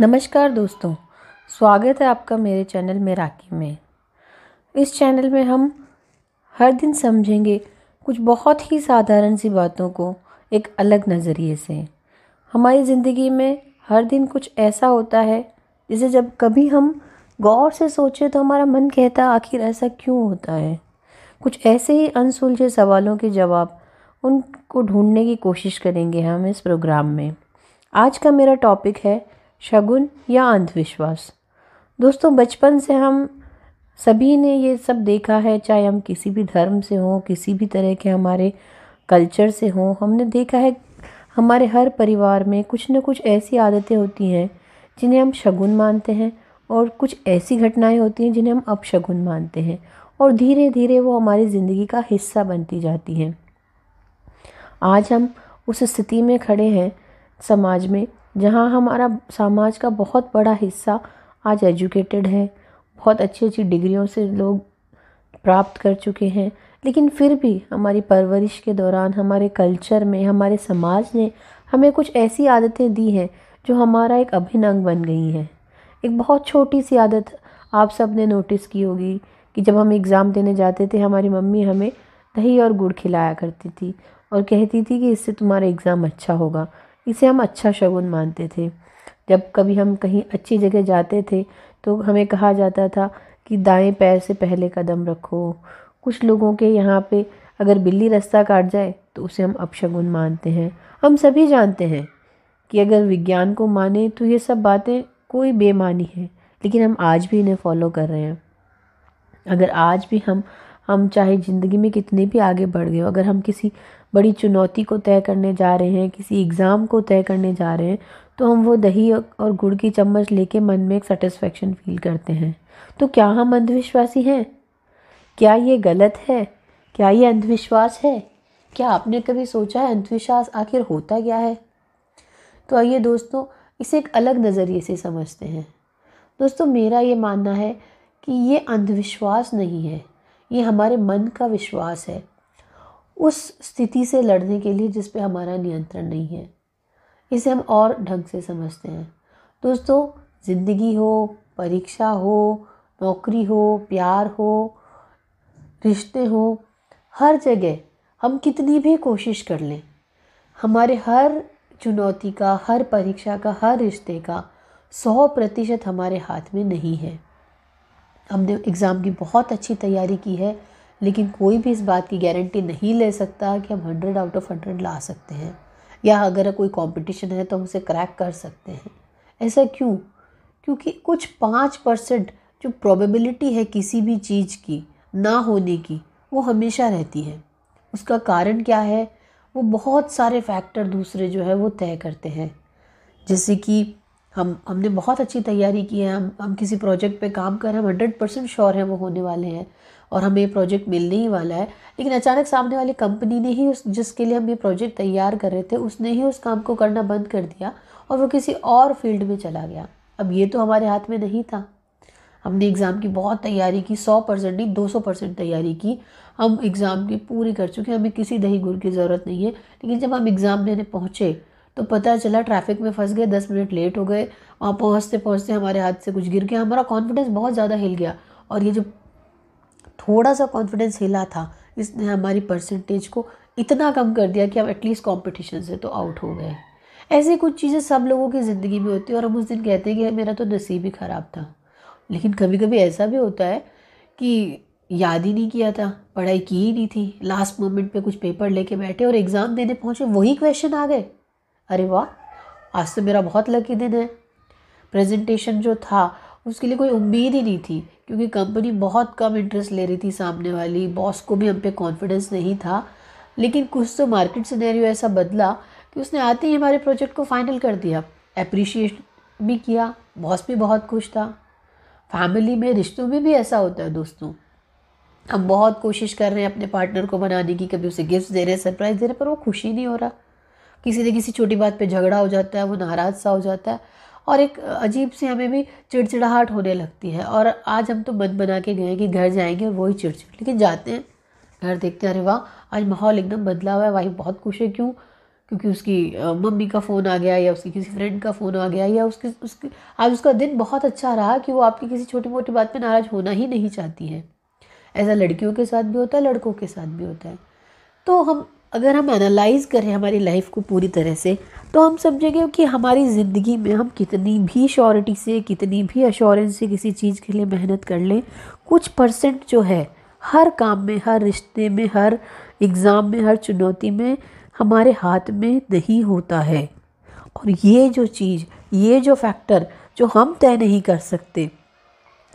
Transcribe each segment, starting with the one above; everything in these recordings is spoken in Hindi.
नमस्कार दोस्तों, स्वागत है आपका मेरे चैनल में राखी में। इस चैनल में हम हर दिन समझेंगे कुछ बहुत ही साधारण सी बातों को एक अलग नज़रिए से। हमारी ज़िंदगी में हर दिन कुछ ऐसा होता है, जिसे जब कभी हम गौर से सोचें तो हमारा मन कहता, आखिर ऐसा क्यों होता है? कुछ ऐसे ही अनसुलझे सवालों के जवाब उनको ढूँढने की कोशिश करेंगे हम इस प्रोग्राम में। आज का मेरा टॉपिक है शगुन या अंधविश्वास। दोस्तों, बचपन से हम सभी ने ये सब देखा है, चाहे हम किसी भी धर्म से हों, किसी भी तरह के हमारे कल्चर से हों, हमने देखा है हमारे हर परिवार में कुछ न कुछ ऐसी आदतें होती हैं, जिन्हें हम शगुन मानते हैं और कुछ ऐसी घटनाएँ होती हैं, जिन्हें हम अपशगुन मानते हैं और धीरे धीरे वो हमारी ज़िंदगी का हिस्सा बनती जाती हैं। आज हम उस स्थिति में खड़े हैं समाज में जहाँ हमारा समाज का बहुत बड़ा हिस्सा आज एजुकेटेड है। बहुत अच्छी अच्छी डिग्रियों से लोग प्राप्त कर चुके हैं। लेकिन फिर भी हमारी परवरिश के दौरान, हमारे कल्चर में, हमारे समाज ने हमें कुछ ऐसी आदतें दी हैं जो हमारा एक अभिन्न अंग बन गई हैं। एक बहुत छोटी सी आदत आप सबने नोटिस की होगी कि जब हम एग्ज़ाम देने जाते थे, हमारी मम्मी हमें दही और गुड़ खिलाया करती थी और कहती थी कि इससे तुम्हारा एग्ज़ाम अच्छा होगा। इसे हम अच्छा शगुन मानते थे। जब कभी हम कहीं अच्छी जगह जाते थे तो हमें कहा जाता था कि दाएँ पैर से पहले कदम रखो। कुछ लोगों के यहाँ पे अगर बिल्ली रास्ता काट जाए तो उसे हम अपशगुन मानते हैं। हम सभी जानते हैं कि अगर विज्ञान को माने तो ये सब बातें कोई बेमानी है, लेकिन हम आज भी इन्हें फॉलो कर रहे हैं। अगर आज भी हम हम चाहे ज़िंदगी में कितने भी आगे बढ़ गए अगर हम किसी बड़ी चुनौती को तय करने जा रहे हैं, किसी एग्ज़ाम को तय करने जा रहे हैं तो हम वो दही और गुड़ की चम्मच लेके मन में एक सेटिस्फेक्शन फील करते हैं। तो क्या हम अंधविश्वासी हैं? क्या ये गलत है? क्या ये अंधविश्वास है? क्या आपने कभी सोचा है अंधविश्वास आखिर होता क्या है? तो आइए दोस्तों, इसे एक अलग नज़रिए से समझते हैं। दोस्तों, मेरा ये मानना है कि ये अंधविश्वास नहीं है। ये हमारे मन का विश्वास है। उस स्थिति से लड़ने के लिए जिस पे हमारा नियंत्रण नहीं है, इसे हम और ढंग से समझते हैं। दोस्तों, ज़िंदगी हो, परीक्षा हो, नौकरी हो, प्यार हो, रिश्ते हो, हर जगह हम कितनी भी कोशिश कर लें, हमारे हर चुनौती का, हर परीक्षा का, हर रिश्ते का सौ प्रतिशत हमारे हाथ में नहीं है। हमने एग्ज़ाम की बहुत अच्छी तैयारी की है, लेकिन कोई भी इस बात की गारंटी नहीं ले सकता कि हम हंड्रेड आउट ऑफ़ हंड्रेड ला सकते हैं। या अगर कोई कंपटीशन है तो हम उसे क्रैक कर सकते हैं। ऐसा क्यों? क्योंकि कुछ पाँच परसेंट जो प्रोबेबिलिटी है किसी भी चीज़ की, ना होने की, वो हमेशा रहती है। उसका कारण क्या है? वो बहुत सारे फैक्टर दूसरे जो है वो तय करते हैं। जैसे कि हम, हमने बहुत अच्छी तैयारी की है, हम हम किसी प्रोजेक्ट पे काम कर हम हंड्रेड परसेंट श्योर हैं वो होने वाले हैं और हमें ये प्रोजेक्ट मिलने ही वाला है। लेकिन अचानक सामने वाली कंपनी ने ही उस, जिसके लिए हम ये प्रोजेक्ट तैयार कर रहे थे, उसने ही उस काम को करना बंद कर दिया और वो किसी और फ़ील्ड में चला गया। अब ये तो हमारे हाथ में नहीं था। हमने एग्ज़ाम की बहुत तैयारी की, सौ परसेंट नहीं, दो सौ परसेंट तैयारी की। हम एग्ज़ाम की पूरी कर चुके हमें किसी दही गुड़ की ज़रूरत नहीं है। लेकिन जब हम एग्ज़ाम देने पहुँचे तो पता चला ट्रैफ़िक में फंस गए, दस मिनट लेट हो गए। वहाँ पहुँचते पहुँचते हमारे हाथ से कुछ गिर गया। हमारा कॉन्फिडेंस बहुत ज़्यादा हिल गया और ये जो थोड़ा सा कॉन्फिडेंस हिला था, इसने हमारी परसेंटेज को इतना कम कर दिया कि हम एटलीस्ट कॉम्पिटिशन से तो आउट हो गए। ऐसी कुछ चीज़ें सब लोगों की ज़िंदगी में होती है और हम उस दिन कहते हैं कि मेरा तो नसीब ही ख़राब था। लेकिन कभी कभी ऐसा भी होता है कि याद ही नहीं किया था, पढ़ाई की ही नहीं थी। लास्ट मोमेंट पे कुछ पेपर लेके बैठे और एग्ज़ाम देने पहुँचे, वही क्वेश्चन आ गए। अरे वाह, आज तो मेरा बहुत लकी दिन है। प्रेजेंटेशन जो था, उसके लिए कोई उम्मीद ही नहीं थी, क्योंकि कंपनी बहुत कम इंटरेस्ट ले रही थी सामने वाली। बॉस को भी हम पे कॉन्फिडेंस नहीं था। लेकिन कुछ तो मार्केट सिनेरियो ऐसा बदला कि उसने आते ही हमारे प्रोजेक्ट को फाइनल कर दिया। अप्रिशिएट भी किया बॉस भी बहुत खुश था। फैमिली में, रिश्तों में भी ऐसा होता है दोस्तों। हम बहुत कोशिश कर रहे हैं अपने पार्टनर को बनाने की, कभी उसे गिफ्ट दे रहे हैं सरप्राइज़ दे रहे हैं, पर वो खुशी नहीं हो रहा। किसी न किसी छोटी बात पे झगड़ा हो जाता है, वो नाराज़ सा हो जाता है और एक अजीब सी हमें भी चिड़चिड़ाहट होने लगती है और आज हम तो मन बना के गए कि घर जाएँगे और वही चिड़चिड़, लेकिन जाते हैं, घर देखते हैं, अरे वाह, आज माहौल एकदम बदला हुआ है वाइफ बहुत खुश है क्यों? क्योंकि उसकी मम्मी का फ़ोन आ गया या उसकी किसी फ्रेंड का फ़ोन आ गया या उसके उसके, आज उसका दिन बहुत अच्छा रहा कि वो आपकी किसी छोटी मोटी बात पे नाराज़ होना ही नहीं चाहती है। ऐसा लड़कियों के साथ भी होता है, लड़कों के साथ भी होता है। तो हम अगर हम एनालाइज करें हमारी लाइफ को पूरी तरह से तो हम समझेंगे कि हमारी ज़िंदगी में हम कितनी भी श्योरिटी से, कितनी भी अश्योरेंस से किसी चीज़ के लिए मेहनत कर लें, कुछ परसेंट जो है, हर काम में, हर रिश्ते में, हर एग्ज़ाम में, हर चुनौती में हमारे हाथ में नहीं होता है। और ये जो चीज़, ये जो फैक्टर जो हम तय नहीं कर सकते,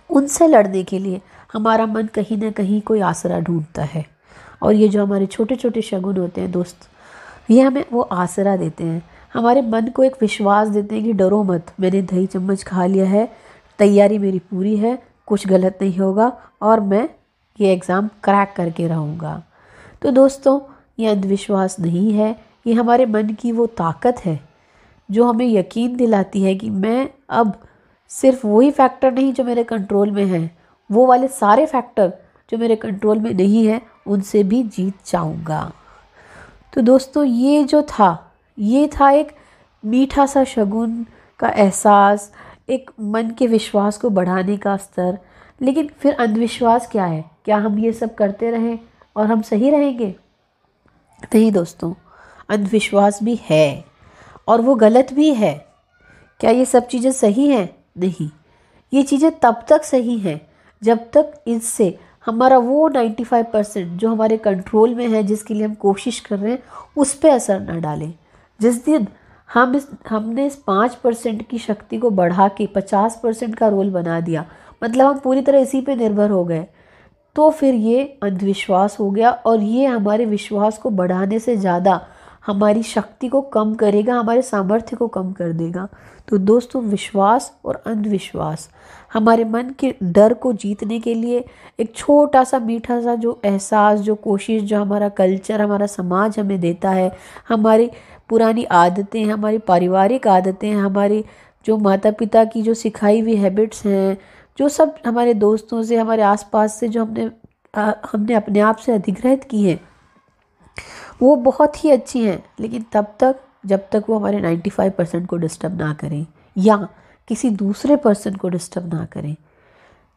उनसे लड़ने के लिए हमारा मन कहीं ना कहीं कोई आसरा ढूंढता है। और ये जो हमारे छोटे छोटे शगुन होते हैं दोस्त, ये हमें वो आसरा देते हैं। हमारे मन को एक विश्वास देते हैं कि डरो मत, मैंने दही चम्मच खा लिया है, तैयारी मेरी पूरी है, कुछ गलत नहीं होगा और मैं ये एग्ज़ाम क्रैक करके रहूँगा। तो दोस्तों, ये अंधविश्वास नहीं है, ये हमारे मन की वो ताकत है, जो हमें यकीन दिलाती है कि मैं अब सिर्फ़ वही फैक्टर नहीं जो मेरे कंट्रोल में है, वो वाले सारे फैक्टर जो मेरे कंट्रोल में नहीं है उनसे भी जीत जाऊँगा तो दोस्तों, ये जो था, ये था एक मीठा सा शगुन का एहसास, एक मन के विश्वास को बढ़ाने का स्तर। लेकिन फिर अंधविश्वास क्या है? क्या हम ये सब करते रहें और हम सही रहेंगे? नहीं दोस्तों, अंधविश्वास भी है और वो गलत भी है। क्या ये सब चीज़ें सही हैं? नहीं, ये चीज़ें तब तक सही हैं जब तक इससे हमारा वो 95 परसेंट जो हमारे कंट्रोल में है, जिसके लिए हम कोशिश कर रहे हैं, उस पर असर ना डालें। जिस दिन हम इस, हमने इस पाँच परसेंट की शक्ति को बढ़ा के पचास परसेंट का रोल बना दिया मतलब हम पूरी तरह इसी पे निर्भर हो गए तो फिर ये अंधविश्वास हो गया और ये हमारे विश्वास को बढ़ाने से ज़्यादा हमारी शक्ति को कम करेगा हमारे सामर्थ्य को कम कर देगा। तो दोस्तों विश्वास और अंधविश्वास हमारे मन के डर को जीतने के लिए एक छोटा सा मीठा सा जो एहसास जो कोशिश जो हमारा कल्चर हमारा समाज हमें देता है हमारी पुरानी आदतें हमारी पारिवारिक आदतें हमारी जो माता पिता की जो सिखाई हुई हैबिट्स हैं जो सब हमारे दोस्तों से हमारे आसपास से जो हमने आ, हमने अपने आप से अधिग्रहित की हैं वो बहुत ही अच्छी हैं, लेकिन तब तक, जब तक वो हमारे 95 परसेंट को डिस्टर्ब ना करें, या किसी दूसरे पर्सन को डिस्टर्ब ना करें,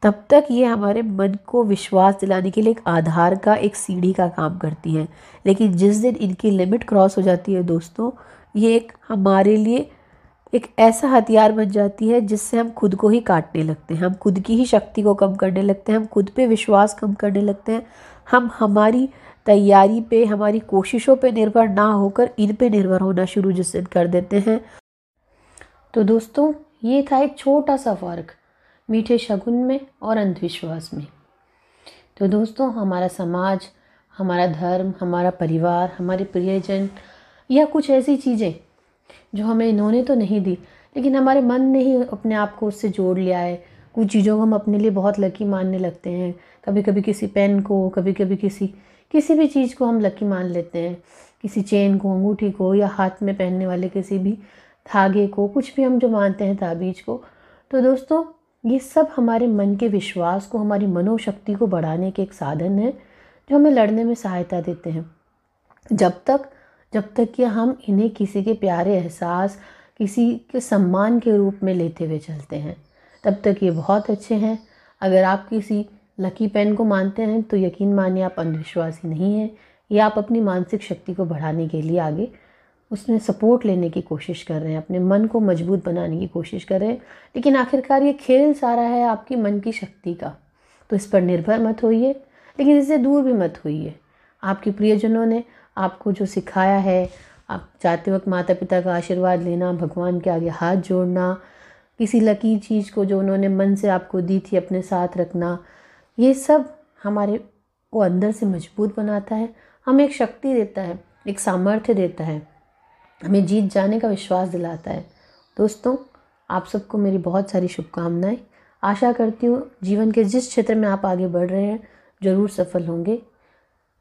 तब तक ये हमारे मन को विश्वास दिलाने के लिए एक आधार का, एक सीढ़ी का काम करती हैं। लेकिन जिस दिन इनकी लिमिट क्रॉस हो जाती है दोस्तों, ये एक हमारे लिए एक ऐसा हथियार बन जाती है जिससे हम खुद को ही काटने लगते हैं। हम खुद की ही शक्ति को कम करने लगते हैं। हम खुद पे विश्वास कम करने लगते हैं। हम हमारी तैयारी पे, हमारी कोशिशों पे निर्भर ना होकर इन पे निर्भर होना शुरू जिस दिन कर देते हैं। तो दोस्तों, ये था एक छोटा सा फ़र्क मीठे शगुन में और अंधविश्वास में। तो दोस्तों, हमारा समाज, हमारा धर्म, हमारा परिवार, हमारे प्रियजन या कुछ ऐसी चीज़ें जो हमें इन्होंने तो नहीं दी, लेकिन हमारे मन ने ही अपने आप को उससे जोड़ लिया है। कुछ चीज़ों को हम अपने लिए बहुत लकी मानने लगते हैं। कभी कभी किसी पेन को कभी कभी किसी किसी भी चीज़ को हम लकी मान लेते हैं। किसी चेन को, अंगूठी को, या हाथ में पहनने वाले किसी भी धागे को, कुछ भी हम जो मानते हैं ताबीज को। तो दोस्तों, ये सब हमारे मन के विश्वास को, हमारी मनोशक्ति को बढ़ाने के एक साधन है, जो हमें लड़ने में सहायता देते हैं। जब तक जब तक कि हम इन्हें किसी के प्यारे एहसास, किसी के सम्मान के रूप में लेते हुए चलते हैं, तब तक ये बहुत अच्छे हैं। अगर आप किसी लकी पेन को मानते हैं तो यकीन मानिए आप अंधविश्वासी नहीं हैं, या आप अपनी मानसिक शक्ति को बढ़ाने के लिए आगे उसमें सपोर्ट लेने की कोशिश कर रहे हैं, अपने मन को मज़बूत बनाने की कोशिश कर रहे हैं। लेकिन आखिरकार ये खेल सारा है आपकी मन की शक्ति का। तो इस पर निर्भर मत होइए, लेकिन इससे दूर भी मत होइए। आपके प्रियजनों ने आपको जो सिखाया है, आप जाते वक्त माता पिता का आशीर्वाद लेना, भगवान के आगे हाथ जोड़ना, किसी लकी चीज़ को जो उन्होंने मन से आपको दी थी अपने साथ रखना, ये सब हमारे को अंदर से मज़बूत बनाता है, हमें एक शक्ति देता है, एक सामर्थ्य देता है, हमें जीत जाने का विश्वास दिलाता है। दोस्तों, आप सबको मेरी बहुत सारी शुभकामनाएँ। आशा करती हूँ, जीवन के जिस क्षेत्र में आप आगे बढ़ रहे हैं, ज़रूर सफल होंगे।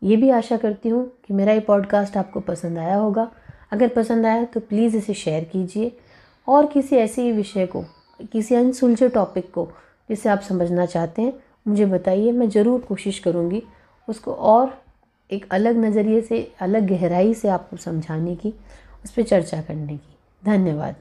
ये भी आशा करती हूँ कि मेरा ये पॉडकास्ट आपको पसंद आया होगा। अगर पसंद आया तो प्लीज़ इसे शेयर कीजिए और किसी ऐसे ही विषय को, किसी अनसुलझे टॉपिक को जिसे आप समझना चाहते हैं, मुझे बताइए, मैं ज़रूर कोशिश करूँगी उसको और एक अलग नज़रिए से, अलग गहराई से आपको समझाने की, उस पर चर्चा करने की। धन्यवाद।